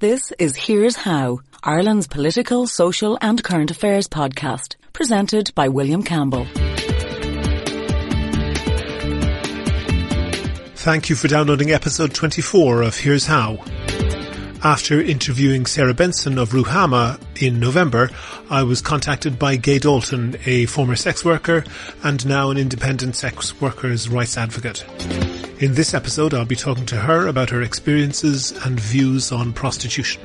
This is Here's How, Ireland's political, social and current affairs podcast, presented by William Campbell. Thank you for downloading episode 24 of Here's How. After interviewing Sarah Benson of Ruhama in November, I was contacted by Gay Dalton, a former sex worker and now an independent sex workers' rights advocate. In this episode, I'll be talking to her about her experiences and views on prostitution.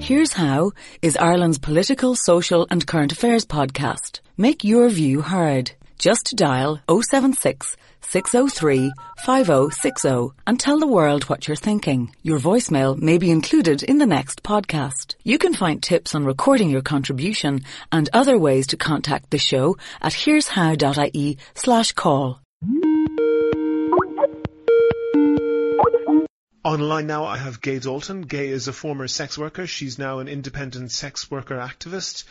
Here's How is Ireland's political, social and current affairs podcast. Make your view heard. Just dial 076 603 5060 and tell the world what you're thinking. Your voicemail may be included in the next podcast. You can find tips on recording your contribution and other ways to contact the show at here'show.ie slash call. Online now I have Gay Dalton. Gay is a former sex worker. She's now an independent sex worker activist.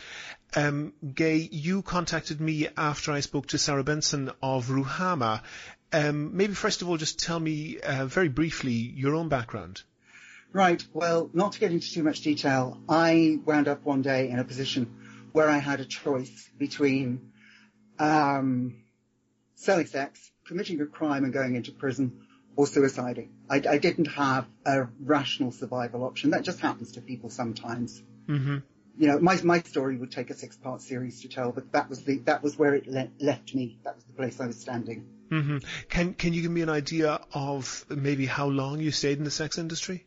Um, Gay, you contacted me after I spoke to Sarah Benson of Ruhama. Um, maybe first of all, just tell me uh, very briefly your own background. Right. Well, not to get into too much detail, I wound up one day in a position where I had a choice between um, selling sex, committing a crime and going into prison, or suiciding. I, I, didn't have a rational survival option. That just happens to people sometimes. Mm-hmm. You know, my my story would take a six part series to tell, but that was the that was where it le- left me. That was the place I was standing. Mm-hmm. Can Can you give me an idea of maybe how long you stayed in the sex industry?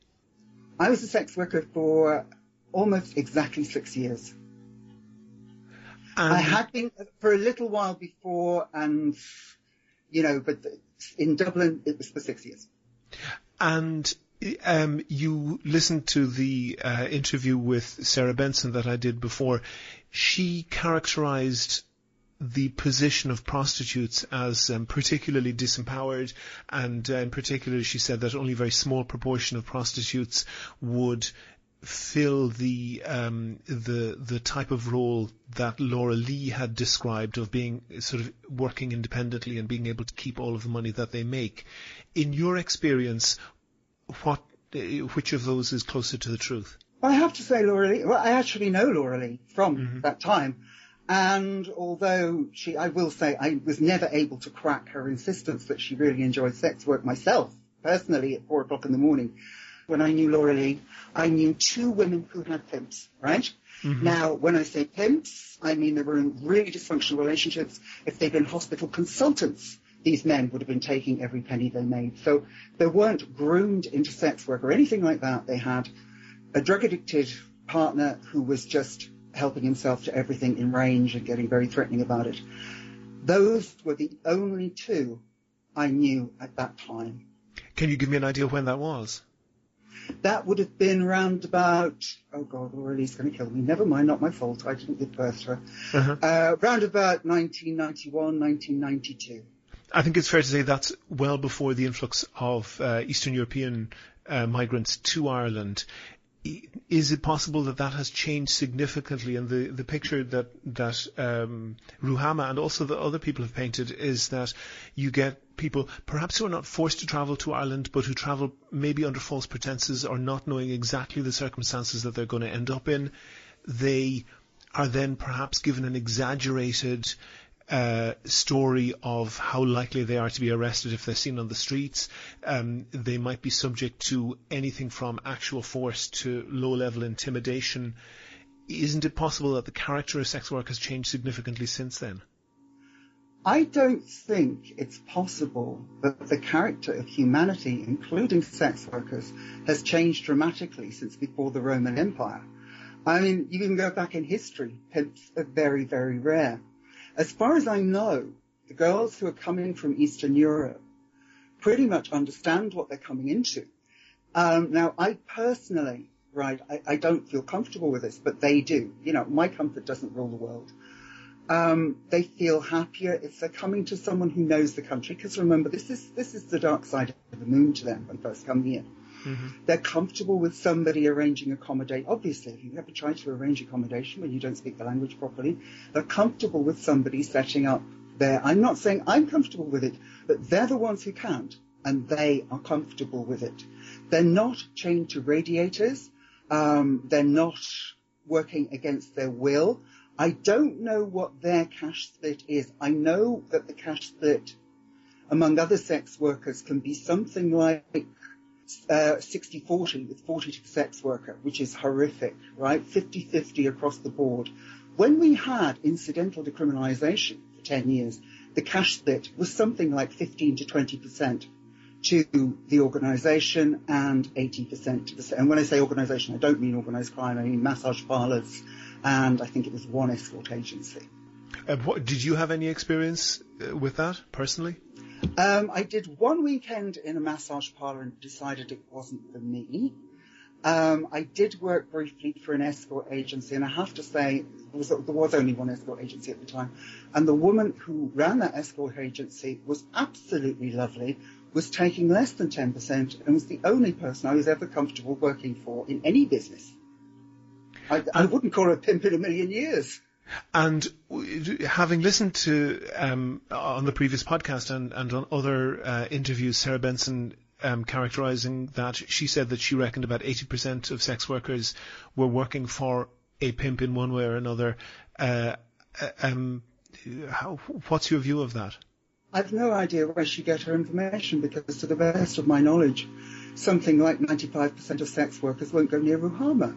I was a sex worker for almost exactly six years. And I had been for a little while before, and you know, but in Dublin it was for six years. And um, you listened to the uh, interview with Sarah Benson that I did before. She characterized the position of prostitutes as um, particularly disempowered, and uh, in particular, she said that only a very small proportion of prostitutes would fill the um, the the type of role that Laura Lee had described of being sort of working independently and being able to keep all of the money that they make. In your experience, what which of those is closer to the truth? I have to say, Laura Lee. Well, I actually know Laura Lee from Mhm. that time, and although she, I will say, I was never able to crack her insistence that she really enjoyed sex work myself, personally, at four o'clock in the morning. When I knew Laura Lee, I knew two women who had pimps, right? Mm-hmm. Now, when I say pimps, I mean they were in really dysfunctional relationships. If they'd been hospital consultants, these men would have been taking every penny they made. So they weren't groomed into sex work or anything like that. They had a drug addicted partner who was just helping himself to everything in range and getting very threatening about it. Those were the only two I knew at that time. Can you give me an idea when that was? That would have been round about, oh God, Laura Lee's going to kill me. Never mind, not my fault. I didn't give birth to her. Uh-huh. Uh, round about 1991, 1992. I think it's fair to say that's well before the influx of uh, Eastern European uh, migrants to Ireland. Is it possible that that has changed significantly? And the, the picture that that um, Ruhama and also the other people have painted is that you get people perhaps who are not forced to travel to Ireland, but who travel maybe under false pretenses or not knowing exactly the circumstances that they're going to end up in. They are then perhaps given an exaggerated uh, story of how likely they are to be arrested if they're seen on the streets. Um, they might be subject to anything from actual force to low-level intimidation. Isn't it possible that the character of sex work has changed significantly since then? I don't think it's possible that the character of humanity, including sex workers, has changed dramatically since before the Roman Empire. I mean, you can go back in history, pimps are very, very rare. As far as I know, the girls who are coming from Eastern Europe pretty much understand what they're coming into. Um, now, I personally, right, I, I don't feel comfortable with this, but they do. You know, my comfort doesn't rule the world. Um, they feel happier if they're coming to someone who knows the country. Because remember, this is this is the dark side of the moon to them when first coming here. They're comfortable with somebody arranging accommodation. Obviously, if you ever try to arrange accommodation when you don't speak the language properly, they're comfortable with somebody setting up there. I'm not saying I'm comfortable with it, but they're the ones who can't. and they are comfortable with it. They're not chained to radiators. Um, they're not working against their will. I don't know what their cash split is. I know that the cash split among other sex workers can be something like uh, 60-40 with 40 to sex worker, which is horrific, right? 50-50 across the board. When we had incidental decriminalisation for 10 years, the cash split was something like 15 to 20% to the organisation and 80% to the, and when I say organisation, I don't mean organised crime, I mean massage parlours, and I think it was one escort agency. Uh, what, did you have any experience uh, with that personally? Um, I did one weekend in a massage parlour and decided it wasn't for me. Um, I did work briefly for an escort agency, and I have to say there was, there was only one escort agency at the time, and the woman who ran that escort agency was absolutely lovely, was taking less than 10%, and was the only person I was ever comfortable working for in any business. I, I wouldn't call her a pimp in a million years. And having listened to um, on the previous podcast and, and on other uh, interviews, Sarah Benson um, characterizing that she said that she reckoned about 80% of sex workers were working for a pimp in one way or another. Uh, uh um, how, what's your view of that? I've no idea where she get her information because, to the best of my knowledge, something like 95% of sex workers won't go near Ruhama.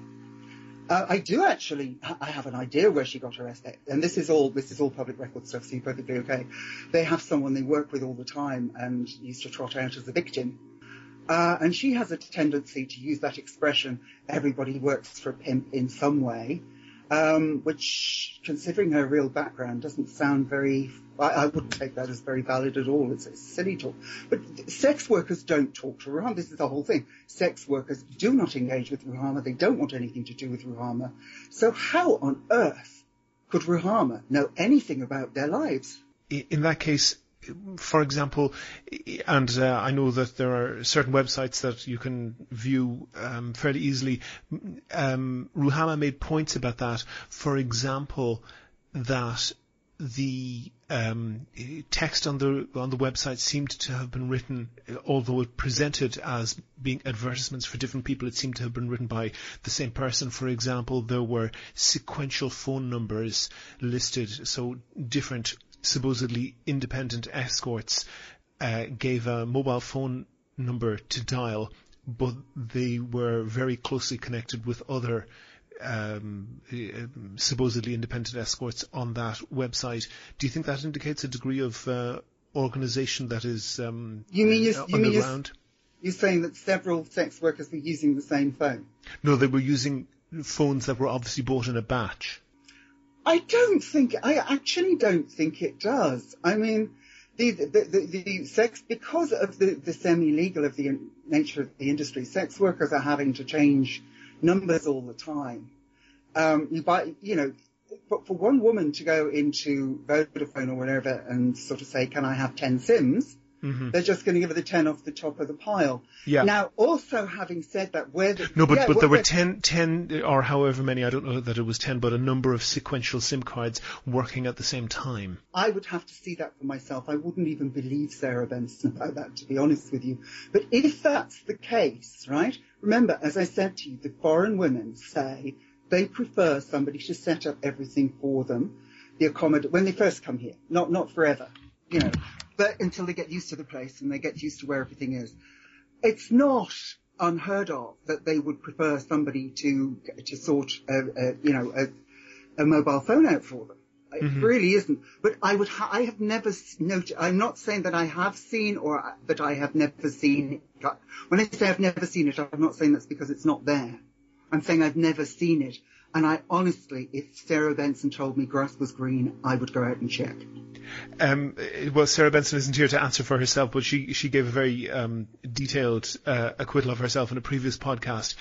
Uh, I do actually. I have an idea where she got her and this is all this is all public record stuff, so you're perfectly okay. They have someone they work with all the time and used to trot out as a victim, uh, and she has a tendency to use that expression. Everybody works for a pimp in some way, um, which, considering her real background, doesn't sound very. I, I, wouldn't take that as very valid at all. It's, silly talk. But sex workers don't talk to Ruhama. This is the whole thing. Sex workers do not engage with Ruhama. They don't want anything to do with Ruhama. So how on earth could Ruhama know anything about their lives? In that case, for example, and uh, I know that there are certain websites that you can view um, fairly easily. Um, Ruhama made points about that. For example, that the um, text on the on the website seemed to have been written, although it presented as being advertisements for different people, it seemed to have been written by the same person. For example, there were sequential phone numbers listed, so different supposedly independent escorts uh, gave a mobile phone number to dial, but they were very closely connected with other um, uh, supposedly independent escorts on that website. Do you think that indicates a degree of uh, organisation that is um, you mean you're, you mean you're, you're saying that several sex workers were using the same phone? No, they were using phones that were obviously bought in a batch. I don't think, I actually don't think it does. I mean, the, the, the, the sex, because of the, the semi-legal of the nature of the industry, sex workers are having to change numbers all the time. Um, you buy, you know, but for one woman to go into Vodafone or whatever and sort of say, can I have 10 Sims? Mm-hmm. They're just going to give her the 10 off the top of the pile. Yeah. Now, also having said that, where the, No, but, yeah, but there were 10, 10, or however many, I don't know that it was 10, but a number of sequential SIM cards working at the same time. I would have to see that for myself. I wouldn't even believe Sarah Benson about that, to be honest with you. But if that's the case, right? Remember, as I said to you, the foreign women say they prefer somebody to set up everything for them, the accommodate, when they first come here, not, not forever, you know but until they get used to the place and they get used to where everything is. It's not unheard of that they would prefer somebody to to sort a, a you know a, a, mobile phone out for them. It mm-hmm. really isn't. But I would ha- I have never noted. I'm not saying that I have seen or that I have never seen. When I say I've never seen it, I'm not saying that's because it's not there. I'm saying I've never seen it. And I honestly, if Sarah Benson told me grass was green, I would go out and check. Um, well, Sarah Benson isn't here to answer for herself, but she she gave a very um, detailed uh, acquittal of herself in a previous podcast.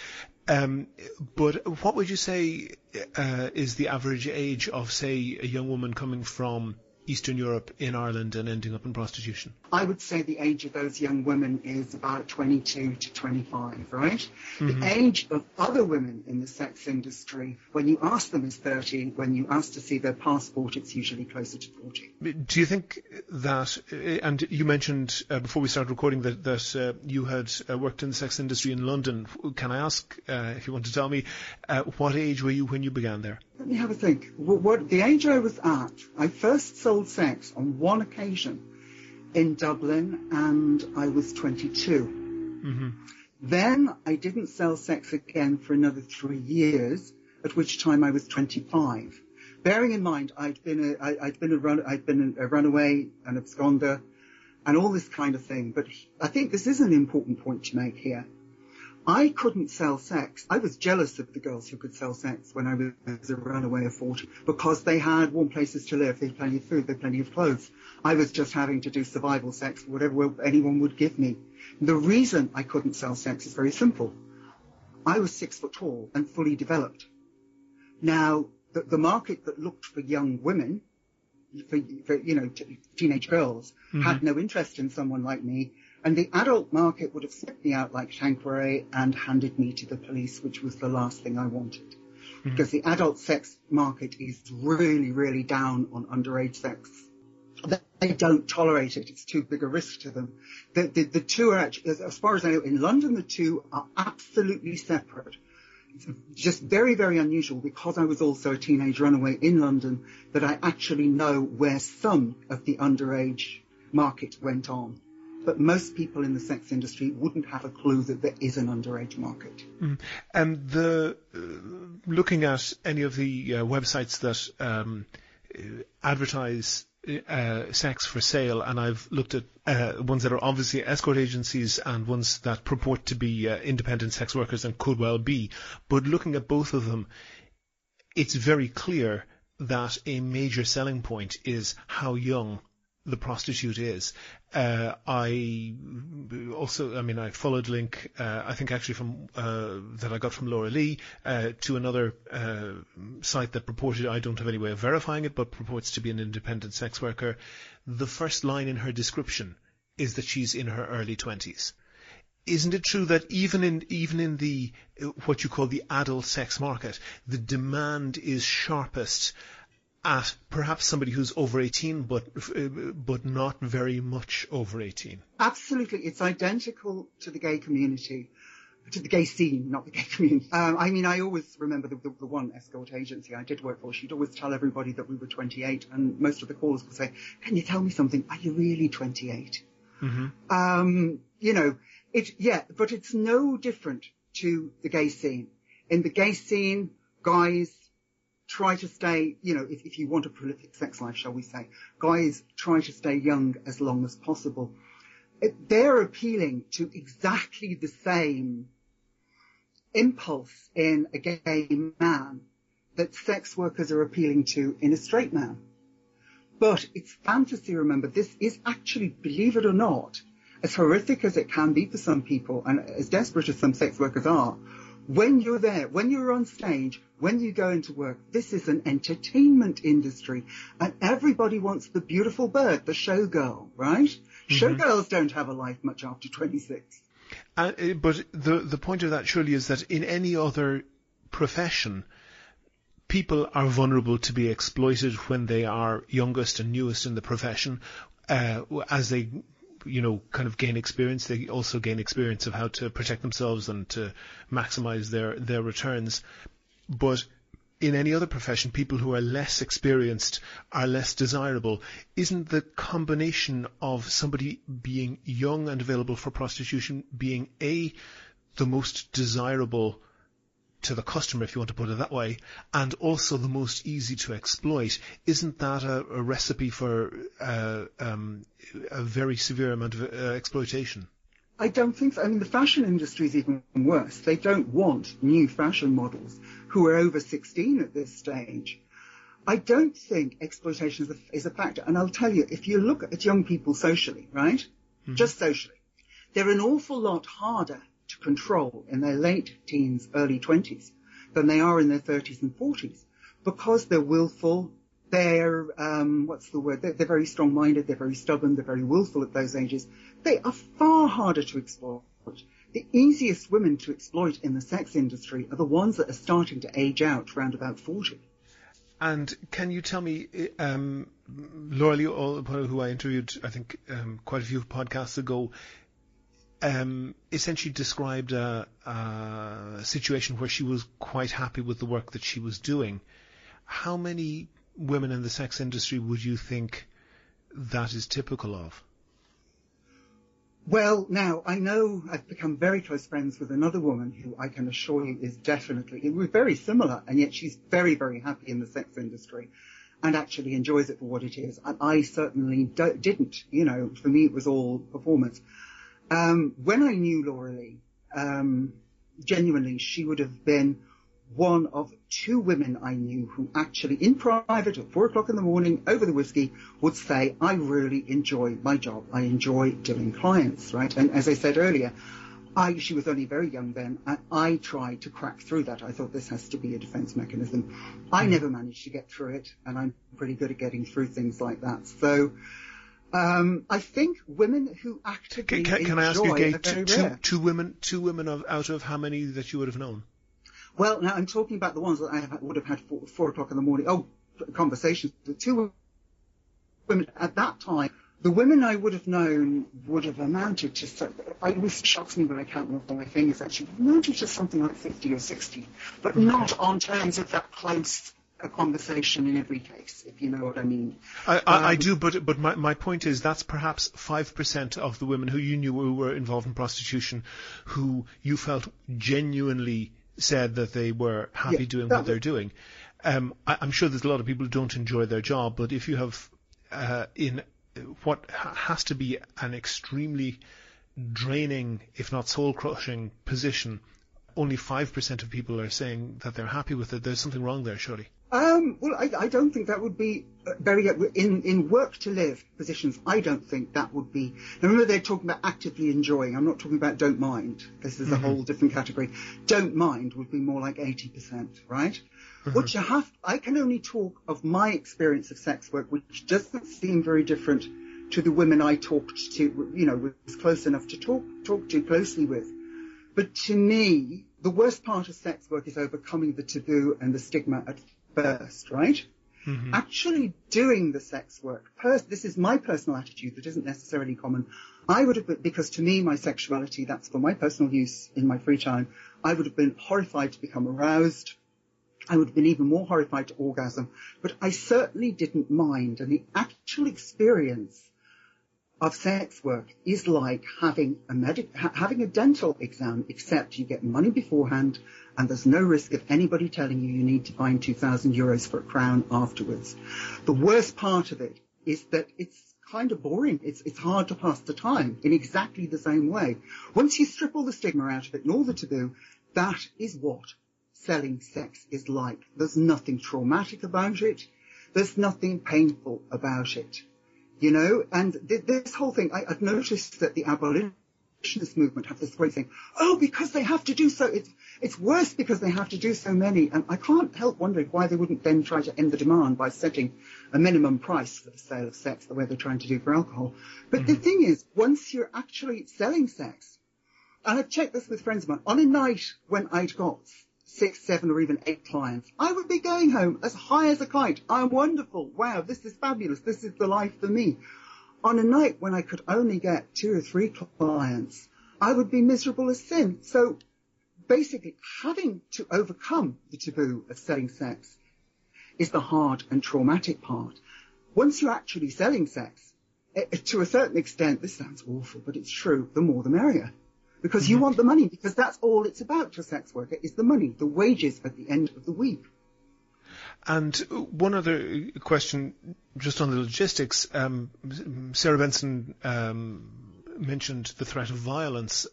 Um, but what would you say uh, is the average age of, say, a young woman coming from Eastern Europe in Ireland and ending up in prostitution? I would say the age of those young women is about 22 to 25, right? Mm-hmm. The age of other women in the sex industry, when you ask them is 30, when you ask to see their passport, it's usually closer to 40. Do you think that, and you mentioned uh, before we started recording that, that uh, you had uh, worked in the sex industry in London. Can I ask, uh, if you want to tell me, uh, what age were you when you began there? Let me have a think. What, what the age I was at, I first sold sex on one occasion in Dublin, and I was 22. Mm-hmm. Then I didn't sell sex again for another three years, at which time I was 25. Bearing in mind, I'd been a, I, I'd been a run, I'd been a runaway, an absconder, and all this kind of thing. But I think this is an important point to make here. I couldn't sell sex. I was jealous of the girls who could sell sex when I was a runaway of 40 because they had warm places to live, they had plenty of food, they had plenty of clothes. I was just having to do survival sex, whatever anyone would give me. The reason I couldn't sell sex is very simple. I was six foot tall and fully developed. Now, the, the market that looked for young women, for, for you know, t- teenage girls, mm-hmm. had no interest in someone like me and the adult market would have slipped me out like Tanqueray and handed me to the police, which was the last thing I wanted. Mm-hmm. Because the adult sex market is really, really down on underage sex. They don't tolerate it. It's too big a risk to them. The, the, the two are actually, as far as I know, in London, the two are absolutely separate. It's just very, very unusual because I was also a teenage runaway in London that I actually know where some of the underage market went on but most people in the sex industry wouldn't have a clue that there is an underage market. Mm. And the uh, looking at any of the uh, websites that um, advertise uh, sex for sale, and I've looked at uh, ones that are obviously escort agencies and ones that purport to be uh, independent sex workers and could well be. But looking at both of them, it's very clear that a major selling point is how young the prostitute is. Uh, I also, I mean, I followed link, uh, I think actually from, uh, that I got from Laura Lee, uh, to another, uh, site that purported, I don't have any way of verifying it, but purports to be an independent sex worker. The first line in her description is that she's in her early twenties. Isn't it true that even in, even in the, what you call the adult sex market, the demand is sharpest at perhaps somebody who's over 18 but but not very much over 18 absolutely. It's identical to the gay community to the gay scene not the gay community. Um, i mean i always remember the, the, the, one escort agency i did work for. She'd always tell everybody that we were 28 and most of the callers would say can you tell me something? Are you really 28 mm-hmm. um, you know it yeah but it's no different to the gay scene. In the gay scene guys try to stay, you know, if, if you want a prolific sex life, shall we say, guys try to stay young as long as possible. It, they're appealing to exactly the same impulse in a gay man that sex workers are appealing to in a straight man. But it's fantasy, remember. This is actually, believe it or not, as horrific as it can be for some people and as desperate as some sex workers are, when you're there, when you're on stage, when you go into work, this is an entertainment industry and everybody wants the beautiful bird, the showgirl, right? Mm-hmm. Showgirls don't have a life much after 26. Uh, but the, the point of that surely is that in any other profession, people are vulnerable to be exploited when they are youngest and newest in the profession. Uh, as they you know, kind of gain experience. They also gain experience of how to protect themselves and to maximize their, their returns. But in any other profession, people who are less experienced are less desirable. Isn't the combination of somebody being young and available for prostitution being A, the most desirable to the customer, if you want to put it that way, and also the most easy to exploit. Isn't that a, a recipe for uh, um, a very severe amount of uh, exploitation? I don't think so. I mean, the fashion industry is even worse. They don't want new fashion models who are over 16 at this stage. I don't think exploitation is a, is a factor. And I'll tell you, if you look at young people socially, right? Mm-hmm. Just socially, they're an awful lot harder to control in their late teens, early 20s than they are in their 30s and 40s because they're willful, they're um, what's the word? They're, they're very strong-minded. They're very stubborn. They're very willful at those ages. They are far harder to exploit. The easiest women to exploit in the sex industry are the ones that are starting to age out around about 40. And can you tell me, um, Laura Lee, who I interviewed, I think, um, quite a few podcasts ago, um, essentially described a, a, situation where she was quite happy with the work that she was doing. How many women in the sex industry would you think that is typical of? Well, now I know I've become very close friends with another woman who I can assure you is definitely, we're very similar, and yet she's very, very happy in the sex industry and actually enjoys it for what it is. And I certainly didn't, you know, for me it was all performance. Um, when I knew Laura Lee, um, genuinely, she would have been one of two women I knew who actually in private at four o'clock in the morning over the whiskey would say, I really enjoy my job. I enjoy doing clients, right? And as I said earlier, I, she was only very young then, and I tried to crack through that. I thought this has to be a defense mechanism. I hmm. never managed to get through it, and I'm pretty good at getting through things like that. So, um, I think women who actively can, can, can I ask you again, two, two, two, women, two women of, out of how many that you would have known? Well, now I'm talking about the ones that I would have had four, four o'clock in the morning. Oh, conversations. The two women at that time, the women I would have known would have amounted to. I always shocks me when I count them on my fingers. Actually, amounted to something like fifty or sixty, but not on terms of that close a conversation in every case, if you know what I mean. I, I, um, I do, but but my, my point is that's perhaps five percent of the women who you knew who were involved in prostitution, who you felt genuinely said that they were happy yeah, doing what they're doing. Um, I, am sure there's a lot of people who don't enjoy their job, but if you have uh, in what has to be an extremely draining, if not soul-crushing position, only 5% of people are saying that they're happy with it. There's something wrong there, surely. Um, well, I, I, don't think that would be uh, very in in work to live positions. I don't think that would be. Now remember, they're talking about actively enjoying. I'm not talking about don't mind. This is mm-hmm. a whole different category. Don't mind would be more like 80%, right? Mm-hmm. What you have, I can only talk of my experience of sex work, which doesn't seem very different to the women I talked to. You know, was close enough to talk talk to closely with. But to me, the worst part of sex work is overcoming the taboo and the stigma at first, right? Mm-hmm. Actually doing the sex work, pers- this is my personal attitude that isn't necessarily common. I would have been, because to me, my sexuality, that's for my personal use in my free time, I would have been horrified to become aroused. I would have been even more horrified to orgasm, but I certainly didn't mind. And the actual experience of sex work is like having a medic, ha- having a dental exam, except you get money beforehand and there's no risk of anybody telling you you need to find 2,000 euros for a crown afterwards. The worst part of it is that it's kind of boring. It's, it's hard to pass the time in exactly the same way. Once you strip all the stigma out of it and all the taboo, that is what selling sex is like. There's nothing traumatic about it. There's nothing painful about it. You know, and th- this whole thing, I, I've noticed that the abolitionist movement have this great thing. Oh, because they have to do so. It's, it's worse because they have to do so many, and I can't help wondering why they wouldn't then try to end the demand by setting a minimum price for the sale of sex, the way they're trying to do for alcohol. But mm-hmm. the thing is, once you're actually selling sex, and I've checked this with friends of mine, on a night when I'd got six, seven, or even eight clients, I would be going home as high as a kite. I'm wonderful. Wow, this is fabulous. This is the life for me. On a night when I could only get two or three clients, I would be miserable as sin. So basically having to overcome the taboo of selling sex is the hard and traumatic part. Once you're actually selling sex, it, eh, to a certain extent, this sounds awful, but it's true, the more the merrier. Because mm-hmm. you want the money, because that's all it's about to a sex worker, is the money, the wages at the end of the week. And one other question, just on the logistics, um, Sarah Benson um, mentioned the threat of violence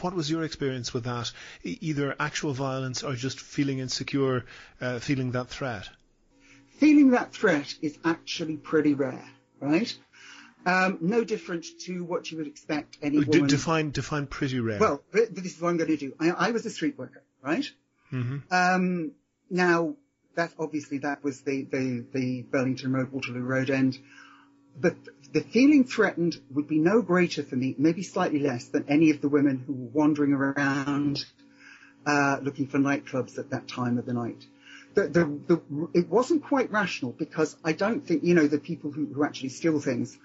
what was your experience with that? either actual violence or just feeling insecure, uh, feeling that threat? Feeling that threat is actually pretty rare, right? Um, no different to what you would expect any woman. define define pretty rare. Well, this is what I'm going to do. I, I was a street worker, right? Mm-hmm. Um, now that obviously that was the, the, the Burlington Road, Waterloo Road end. But the feeling threatened would be no greater for me, maybe slightly less than any of the women who were wandering around uh, looking for nightclubs at that time of the night. The, the, the, it wasn't quite rational because I don't think, you know, the people who, who actually steal things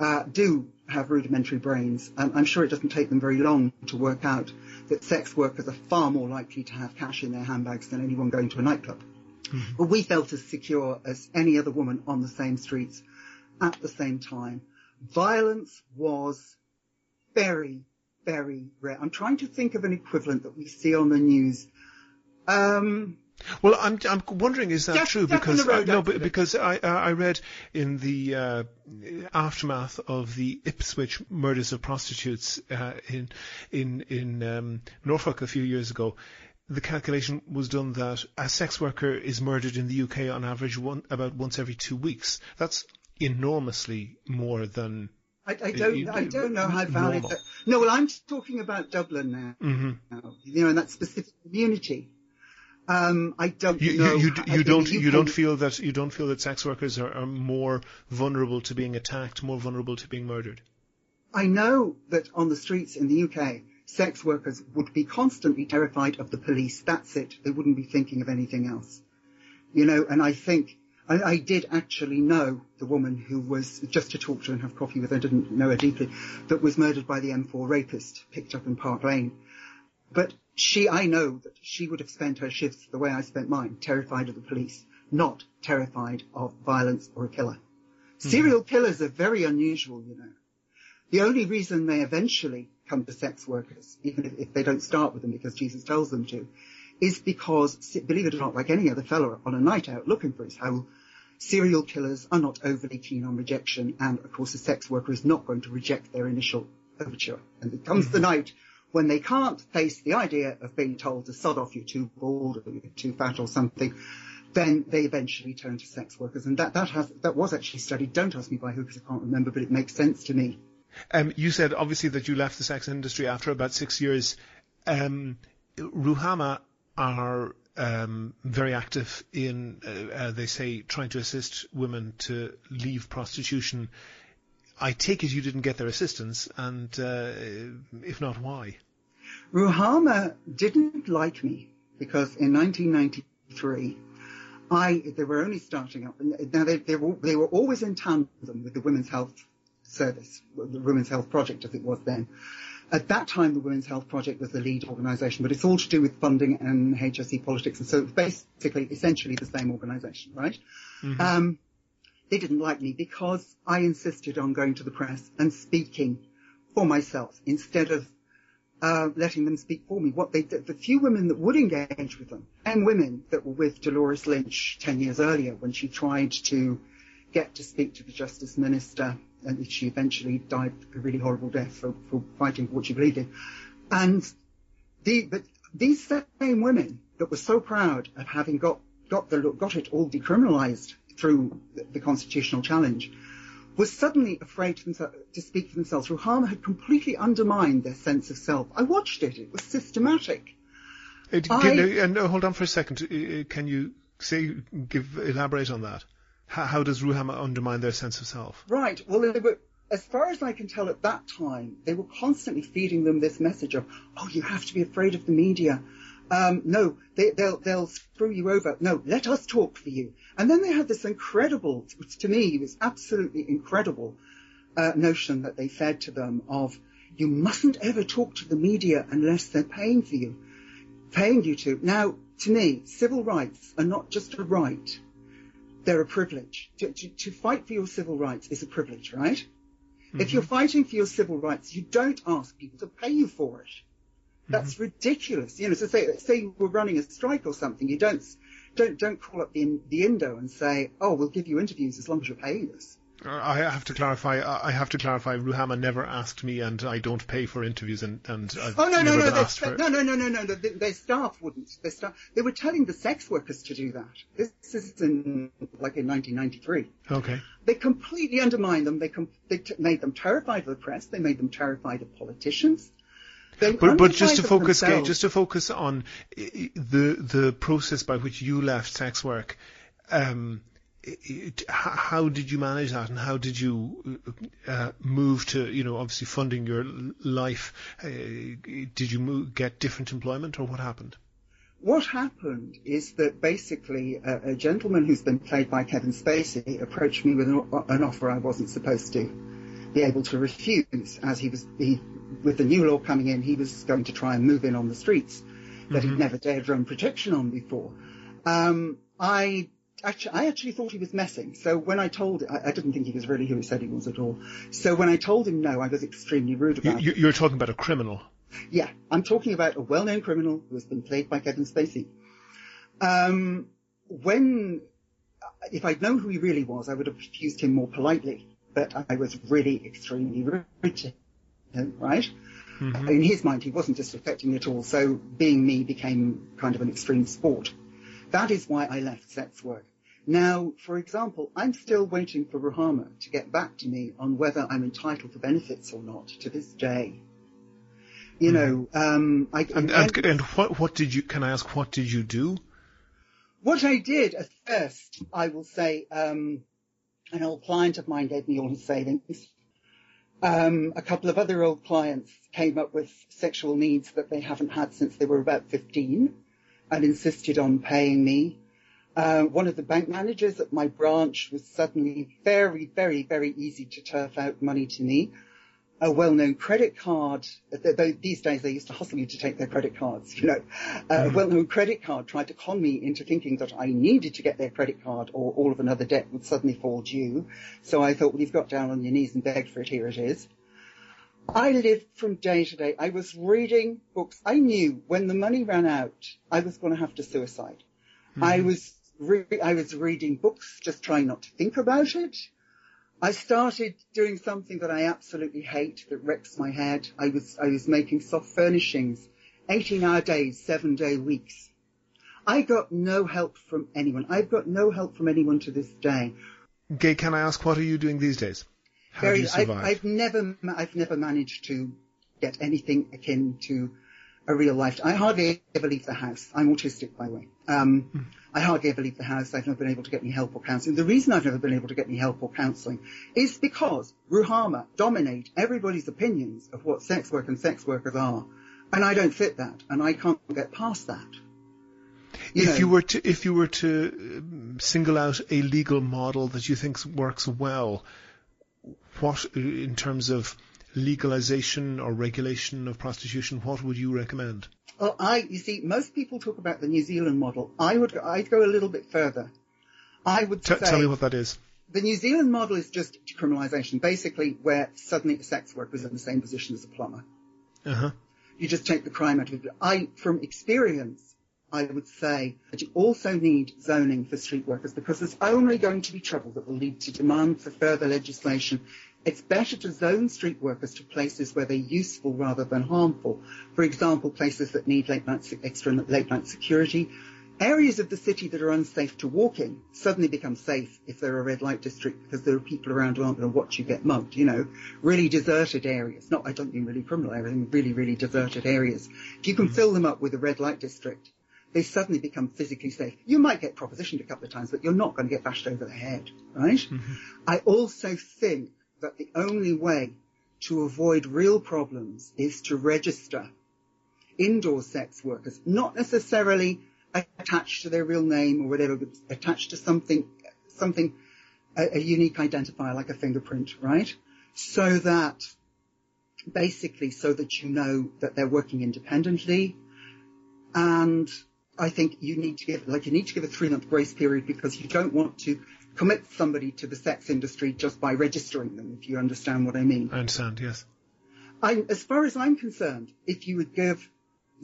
uh, do have rudimentary brains. And I'm sure it doesn't take them very long to work out that sex workers are far more likely to have cash in their handbags than anyone going to a nightclub. Mm-hmm. But we felt as secure as any other woman on the same streets at the same time. Violence was very, very rare. I'm trying to think of an equivalent that we see on the news. Um, well, I'm I'm wondering is that death, true death because I, no, but because I I read in the uh, aftermath of the Ipswich murders of prostitutes uh, in in in um, Norfolk a few years ago. The calculation was done that a sex worker is murdered in the UK on average one, about once every two weeks. That's enormously more than. I, I don't. I don't know how valid. That, no, well, I'm talking about Dublin now. Mm-hmm. you know, in that specific community. Um, I don't you, know. You, you, you don't. You don't feel that. You don't feel that sex workers are, are more vulnerable to being attacked, more vulnerable to being murdered. I know that on the streets in the UK, sex workers would be constantly terrified of the police. That's it. They wouldn't be thinking of anything else. You know, and I think I, I, did actually know the woman who was, just to talk to and have coffee with her, didn't know her deeply, that was murdered by the M4 rapist picked up in Park Lane. But she, I know that she would have spent her shifts the way I spent mine, terrified of the police, not terrified of violence or a killer. Mm-hmm. Serial killers are very unusual, you know. The only reason they eventually come to sex workers, even if, if they don't start with them because Jesus tells them to, is because, believe it or not, like any other fellow on a night out looking for his hole, serial killers are not overly keen on rejection, and of course a sex worker is not going to reject their initial overture. And it comes mm-hmm. the night when they can't face the idea of being told to sod off, you're too bald or you're too fat or something, then they eventually turn to sex workers. And that, that has, that was actually studied. Don't ask me by who because I can't remember, but it makes sense to me. Um, you said obviously that you left the sex industry after about six years. Um, Ruhama are um, very active in, uh, uh, they say, trying to assist women to leave prostitution. I take it you didn't get their assistance, and uh, if not, why? Ruhama didn't like me because in 1993, I they were only starting up. Now they, they, were, they were always in tandem with the Women's Health Service, the Women's Health Project as it was then. At that time, the Women's Health Project was the lead organisation, but it's all to do with funding and HSE politics, and so it's basically, essentially the same organisation, right? Mm-hmm. Um, they didn't like me because I insisted on going to the press and speaking for myself instead of uh, letting them speak for me. What they did, the few women that would engage with them, and women that were with Dolores Lynch ten years earlier when she tried to get to speak to the Justice Minister and she eventually died a really horrible death for, for fighting for what she believed in. And the, but these same women that were so proud of having got, got the, got it all decriminalized through the, constitutional challenge were suddenly afraid to, to speak for themselves. Ruhama had completely undermined their sense of self. I watched it. It was systematic. Uh, can, I, and uh, hold on for a second. Uh, can you say, give, elaborate on that? How, how does Ruhama undermine their sense of self? Right. Well, they were, as far as I can tell at that time, they were constantly feeding them this message of, oh, you have to be afraid of the media. Um, no, they, will they'll screw you over. No, let us talk for you. And then they had this incredible, which to me was absolutely incredible, uh, notion that they fed to them of, you mustn't ever talk to the media unless they're paying for you, paying you to. Now, to me, civil rights are not just a right they're a privilege. To, to, to, fight for your civil rights is a privilege, right? Mm-hmm. If you're fighting for your civil rights, you don't ask people to pay you for it. That's mm-hmm. ridiculous. You know, so say, say you were running a strike or something, you don't, don't, don't call up the, the Indo and say, oh, we'll give you interviews as long as you're paying us. I have to clarify. I have to clarify. Ruhama never asked me, and I don't pay for interviews, and and I've oh no no no for... no no no no no their, their staff wouldn't. Their staff they were telling the sex workers to do that. This is in like in 1993. Okay. They completely undermined them. They com- they t- made them terrified of the press. They made them terrified of politicians. But but just to focus, Gay, just to focus on the the process by which you left sex work. Um, it, how did you manage that, and how did you uh, move to, you know, obviously funding your life? Uh, did you move, get different employment, or what happened? What happened is that basically a, a gentleman who's been played by Kevin Spacey approached me with an, an, offer I wasn't supposed to be able to refuse, as he was he, with the new law coming in, he was going to try and move in on the streets that mm-hmm. he'd never dared run protection on before. Um, I actually, I actually thought he was messing. So when I told, I, I, didn't think he was really who he said he was at all. So when I told him no, I was extremely rude about you, it. You're talking about a criminal. Yeah, I'm talking about a well-known criminal who has been played by Kevin Spacey. Um, when, if I'd known who he really was, I would have refused him more politely. But I was really extremely rude to him, right? Mm-hmm. In his mind, he wasn't just affecting me at all. So being me became kind of an extreme sport. That is why I left sex work. Now, for example, I'm still waiting for Ruhama to get back to me on whether I'm entitled to benefits or not to this day. You know, mm-hmm. um, I, and, and, and, what, what did you, can I ask, what did you do? What I did at first, I will say, um, an old client of mine gave me all his savings. Um, a couple of other old clients came up with sexual needs that they haven't had since they were about 15 and insisted on paying me. Uh, one of the bank managers at my branch was suddenly very, very, very easy to turf out money to me a well-known credit card. These days they used to hustle you to take their credit cards, you know. A well-known credit card tried to con me into thinking that I needed to get their credit card or all of another debt would suddenly fall due. So I thought, well, you've got down on your knees and begged for it, here it is. I lived from day to day. I was reading books. I knew when the money ran out, I was going to have to suicide. Mm-hmm. I was re- I was reading books, just trying not to think about it. I started doing something that I absolutely hate that wrecks my head. I was, I was making soft furnishings, 18 hour days, seven day weeks. I got no help from anyone. I've got no help from anyone to this day. Gay, can I ask, what are you doing these days? How Very, do you survive? I've, I've never, I've never managed to get anything akin to a real life. I hardly ever leave the house. I'm autistic, by the way. Um, mm. I hardly ever leave the house. I've never been able to get any help or counselling. The reason I've never been able to get any help or counselling is because Ruhama dominate everybody's opinions of what sex work and sex workers are. And I don't fit that. And I can't get past that. You if know, you were to, if you were to um, single out a legal model that you think works well, what, in terms of legalization or regulation of prostitution, what would you recommend? Well, I, you see, most people talk about the New Zealand model. I would, I'd go a little bit further. I would T- say. Tell me what that is. The New Zealand model is just decriminalisation, basically where suddenly a sex worker is in the same position as a plumber. Uh-huh. You just take the crime out of it. I, from experience, I would say that you also need zoning for street workers because there's only going to be trouble that will lead to demand for further legislation it's better to zone street workers to places where they're useful rather than harmful. For example, places that need late night, extra late night security. Areas of the city that are unsafe to walk in suddenly become safe if they're a red light district because there are people around who aren't going to watch you get mugged, you know. Really deserted areas. Not, I don't mean really criminal areas, I mean really, really deserted areas. If you can mm-hmm. fill them up with a red light district, they suddenly become physically safe. You might get propositioned a couple of times, but you're not going to get bashed over the head, right? Mm-hmm. I also think that the only way to avoid real problems is to register indoor sex workers, not necessarily attached to their real name or whatever, but attached to something, something, a, a unique identifier like a fingerprint, right? So that, basically, so that you know that they're working independently. And I think you need to give, like you need to give a three month grace period because you don't want to commit somebody to the sex industry just by registering them, if you understand what I mean. I understand, yes. I, as far as I'm concerned, if you would give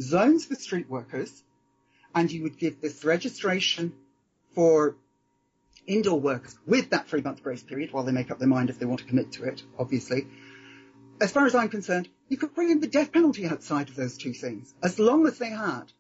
zones for street workers and you would give this registration for indoor workers with that three month grace period while they make up their mind if they want to commit to it, obviously. As far as I'm concerned, you could bring in the death penalty outside of those two things, as long as they had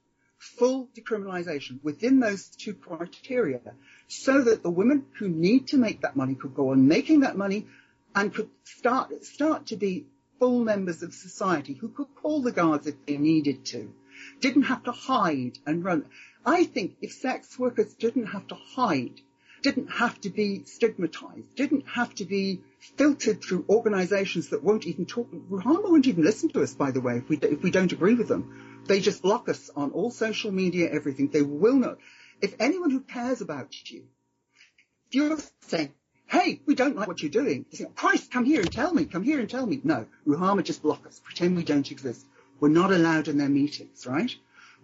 full decriminalisation within those two criteria so that the women who need to make that money could go on making that money and could start, start to be full members of society who could call the guards if they needed to, didn't have to hide and run. I think if sex workers didn't have to hide, didn't have to be stigmatized, didn't have to be filtered through organizations that won't even talk, Ruhama won't even listen to us, by the way, if we, if we don't agree with them. They just block us on all social media, everything. They will not. If anyone who cares about you, if you're saying, hey, we don't like what you're doing, they say, Christ, come here and tell me, come here and tell me. No, Ruhama just block us, pretend we don't exist. We're not allowed in their meetings, right?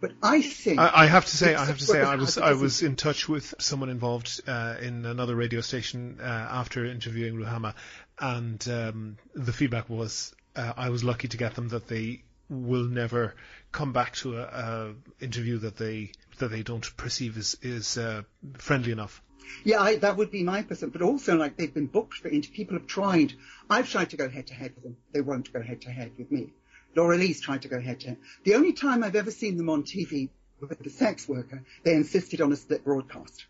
But I think I, I have to say, I have to say, I was I was in touch with someone involved uh, in another radio station uh, after interviewing Ruhama, and um, the feedback was uh, I was lucky to get them that they will never come back to a, a interview that they that they don't perceive as is uh, friendly enough. Yeah, I, that would be my percent. But also, like they've been booked for into people have tried. I've tried to go head to head with them. They won't go head to head with me. Laura Lee's tried to go head to head. The only time I've ever seen them on TV with the sex worker, they insisted on a split broadcast.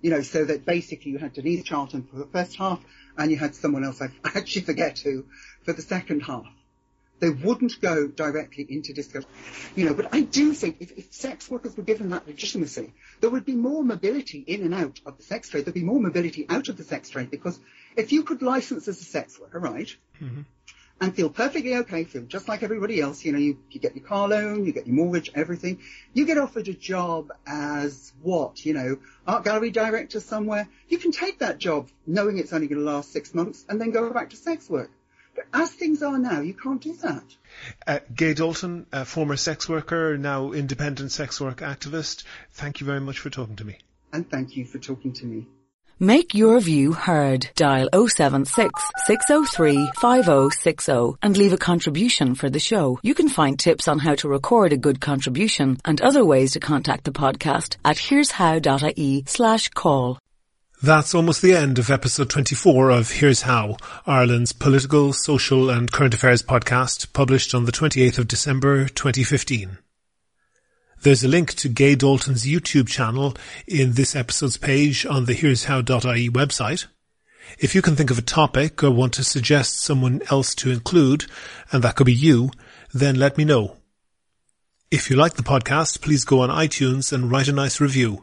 You know, so that basically you had Denise Charlton for the first half and you had someone else, I actually forget who, for the second half. They wouldn't go directly into discussion. You know, but I do think if, if sex workers were given that legitimacy, there would be more mobility in and out of the sex trade. There'd be more mobility out of the sex trade because if you could license as a sex worker, right, Mm-hmm. and feel perfectly okay, feel just like everybody else, you know, you, you get your car loan, you get your mortgage, everything. You get offered a job as what, you know, art gallery director somewhere. You can take that job knowing it's only going to last six months and then go back to sex work. But as things are now, you can't do that. Uh, Gay Dalton, a former sex worker, now independent sex work activist. Thank you very much for talking to me. And thank you for talking to me. Make your view heard. Dial 076 603 5060 and leave a contribution for the show. You can find tips on how to record a good contribution and other ways to contact the podcast at here's how.ie slash call. That's almost the end of episode 24 of Here's How, Ireland's political, social and current affairs podcast, published on the 28th of December 2015. There's a link to Gay Dalton's YouTube channel in this episode's page on the Here's How.ie website. If you can think of a topic or want to suggest someone else to include, and that could be you, then let me know. If you like the podcast, please go on iTunes and write a nice review.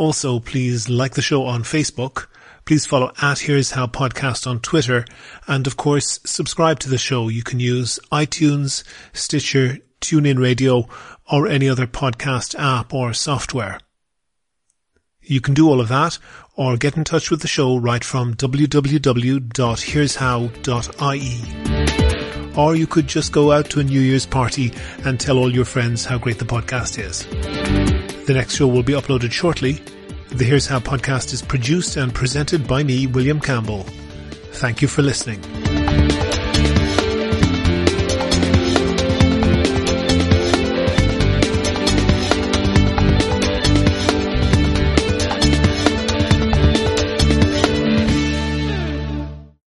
Also, please like the show on Facebook. Please follow at Here's How Podcast on Twitter. And of course, subscribe to the show. You can use iTunes, Stitcher, TuneIn Radio, or any other podcast app or software. You can do all of that or get in touch with the show right from www.here'show.ie. Or you could just go out to a New Year's party and tell all your friends how great the podcast is. The next show will be uploaded shortly. The Here's How podcast is produced and presented by me, William Campbell. Thank you for listening.